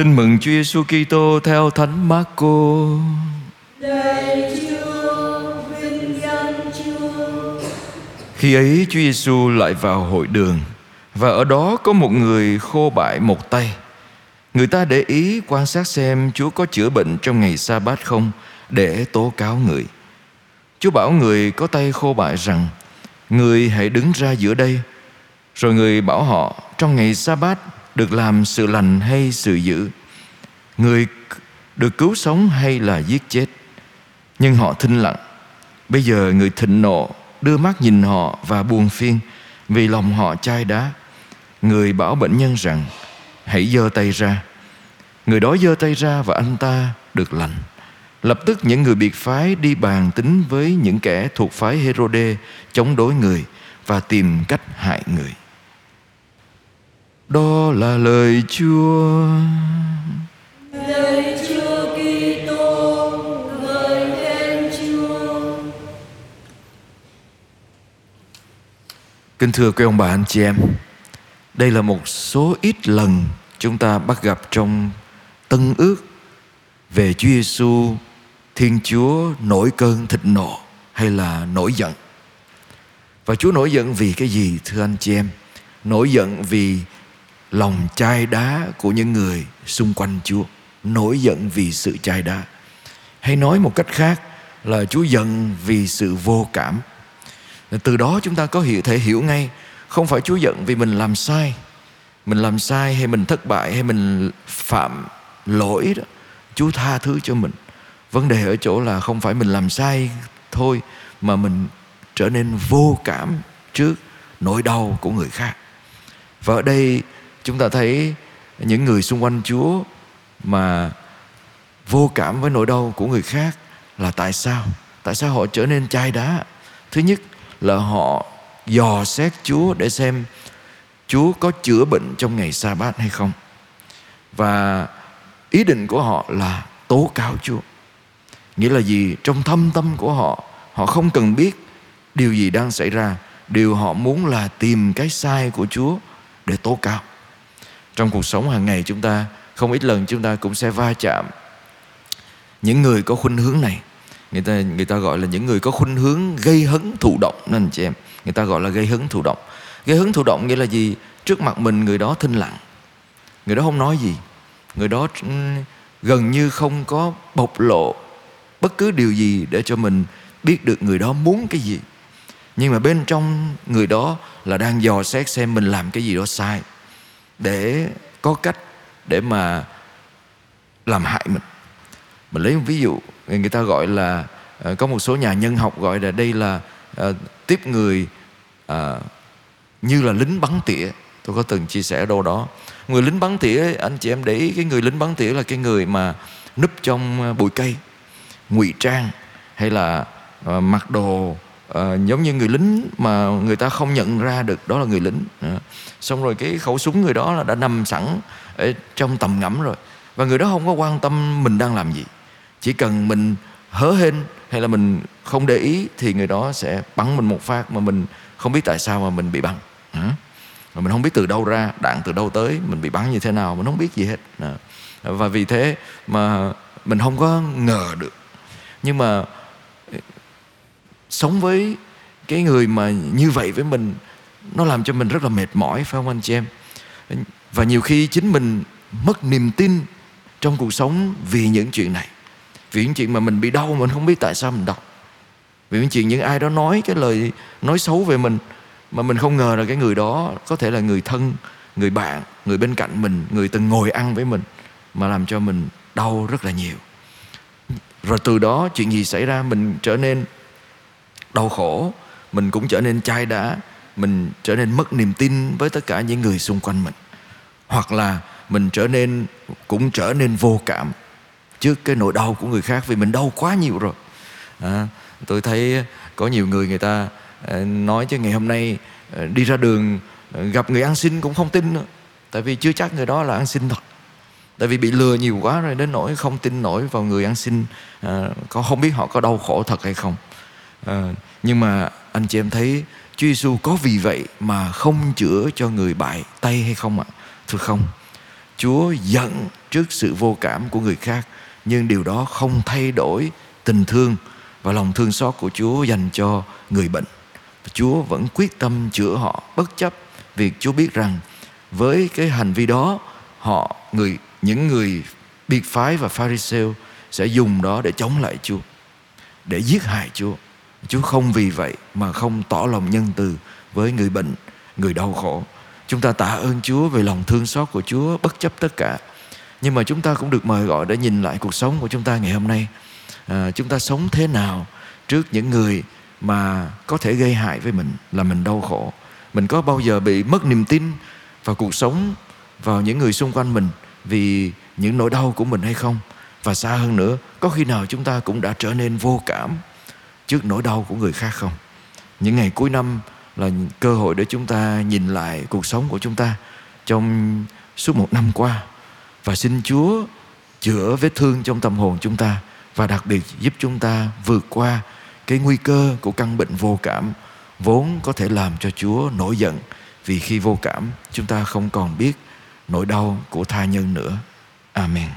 Tin mừng Chúa Giêsu Kitô theo Thánh Marco. Chúa, vinh danh Chúa. Khi ấy Chúa Giêsu lại vào hội đường và ở đó có một người khô bại một tay. Người ta để ý quan sát xem Chúa có chữa bệnh trong ngày sa bát không để tố cáo người. Chúa bảo người có tay khô bại rằng Người hãy đứng ra giữa đây Rồi người bảo họ Trong ngày sa bát được làm sự lành hay sự dữ. Người được cứu sống hay là giết chết. Nhưng họ thinh lặng. Bây giờ người thịnh nộ Đưa mắt nhìn họ và buồn phiên Vì lòng họ chai đá. Người bảo bệnh nhân rằng, Hãy giơ tay ra. Người đó giơ tay ra và anh ta được lành. Lập tức những người biệt phái đi bàn tính với những kẻ thuộc phái Herode chống đối người và tìm cách hại người. Đó là lời Chúa. Lạy Chúa Kitô, ngợi khen Chúa. Kính thưa quý ông bà anh chị em, đây là một số ít lần chúng ta bắt gặp trong Tân ước về Chúa Giêsu Thiên Chúa nổi cơn thịnh nộ hay là nổi giận. Và Chúa nổi giận vì cái gì thưa anh chị em? Nổi giận vì lòng chai đá của những người xung quanh Chúa. Nổi giận vì sự chai đá. Hay nói một cách khác là Chúa giận vì sự vô cảm. Từ đó chúng ta có hiểu, thể hiểu ngay, không phải Chúa giận vì mình làm sai. Mình làm sai hay mình thất bại hay mình phạm lỗi đó. Chúa tha thứ cho mình vấn đề ở chỗ là không phải mình làm sai thôi, mà mình trở nên vô cảm trước nỗi đau của người khác và ở đây chúng ta thấy những người xung quanh chúa mà vô cảm với nỗi đau của người khác là tại sao? Tại sao họ trở nên chai đá? Thứ nhất là họ dò xét chúa để xem chúa có chữa bệnh trong ngày sa bát hay không. Và ý định của họ là tố cáo chúa. Nghĩa là gì? Trong thâm tâm của họ Họ không cần biết điều gì đang xảy ra. Điều họ muốn là tìm cái sai của Chúa Để tố cáo. Trong cuộc sống hàng ngày chúng ta, Không ít lần chúng ta cũng sẽ va chạm. Những người có khuynh hướng này, Người ta người ta gọi là những người có khuynh hướng gây hấn thụ động, nên chị em, Người ta gọi là gây hấn thụ động. Gây hấn thụ động nghĩa là gì? Trước mặt mình người đó thinh lặng, Người đó không nói gì, Người đó ừ, gần như không có bộc lộ bất cứ điều gì để cho mình biết được người đó muốn cái gì. Nhưng mà bên trong người đó là đang dò xét xem mình làm cái gì đó sai để có cách để mà làm hại mình. Mình lấy một ví dụ người ta gọi là ờ, có một số nhà nhân học gọi là đây là uh, tiếp người uh, như là lính bắn tỉa. Tôi có từng chia sẻ đâu đó. Người lính bắn tỉa anh chị em để ý cái người lính bắn tỉa là cái người mà núp trong bụi cây ngụy trang hay là uh, mặc đồ Ờ, giống như người lính mà người ta không nhận ra được đó là người lính. À, xong rồi cái khẩu súng người đó là đã nằm sẵn ở trong tầm ngắm rồi. Và người đó không có quan tâm mình đang làm gì. Chỉ cần mình hớ hên hay là mình không để ý thì người đó sẽ bắn mình một phát mà mình không biết tại sao mà mình bị bắn. À, mà mình không biết từ đâu ra đạn từ đâu tới mình bị bắn như thế nào mình không biết gì hết. Và vì thế mà mình không có ngờ được. Nhưng mà sống với cái người mà như vậy với mình, nó làm cho mình rất là mệt mỏi, phải không anh chị em? Và nhiều khi chính mình mất niềm tin trong cuộc sống vì những chuyện này, vì những chuyện mà mình bị đau, mình không biết tại sao mình đau, vì những chuyện những ai đó nói cái lời nói xấu về mình mà mình không ngờ là cái người đó có thể là người thân, người bạn, người bên cạnh mình, người từng ngồi ăn với mình mà làm cho mình đau rất là nhiều. Rồi từ đó chuyện gì xảy ra mình trở nên đau khổ. Mình cũng trở nên chai đá mình trở nên mất niềm tin với tất cả những người xung quanh mình. Hoặc là mình trở nên cũng trở nên vô cảm trước cái nỗi đau của người khác vì mình đau quá nhiều rồi. À, tôi thấy có nhiều người người ta à, nói chứ ngày hôm nay à, đi ra đường à, gặp người ăn xin cũng không tin nữa. Tại vì chưa chắc người đó là ăn xin thật. Tại vì bị lừa nhiều quá rồi đến nỗi không tin nổi vào người ăn xin. À, có không biết họ có đau khổ thật hay không à, nhưng mà anh chị em thấy Chúa Giêsu có vì vậy mà không chữa cho người bại tay hay không ạ thưa không Chúa giận trước sự vô cảm của người khác nhưng điều đó không thay đổi tình thương và lòng thương xót của Chúa dành cho người bệnh. Chúa vẫn quyết tâm chữa họ bất chấp việc Chúa biết rằng với cái hành vi đó họ người những người biệt phái và pharisêu sẽ dùng đó để chống lại Chúa để giết hại Chúa. Chúa không vì vậy mà không tỏ lòng nhân từ với người bệnh, người đau khổ. Chúng ta tạ ơn Chúa về lòng thương xót của Chúa bất chấp tất cả. Nhưng mà chúng ta cũng được mời gọi để nhìn lại cuộc sống của chúng ta ngày hôm nay. À, chúng ta sống thế nào trước những người mà có thể gây hại với mình là mình đau khổ. Mình có bao giờ bị mất niềm tin vào cuộc sống, vào những người xung quanh mình vì những nỗi đau của mình hay không? Và xa hơn nữa, có khi nào chúng ta cũng đã trở nên vô cảm trước nỗi đau của người khác không? Những ngày cuối năm là cơ hội để chúng ta nhìn lại cuộc sống của chúng ta trong suốt một năm qua và xin Chúa chữa vết thương trong tâm hồn chúng ta và đặc biệt giúp chúng ta vượt qua cái nguy cơ của căn bệnh vô cảm vốn có thể làm cho Chúa nổi giận vì khi vô cảm, chúng ta không còn biết nỗi đau của tha nhân nữa. Amen.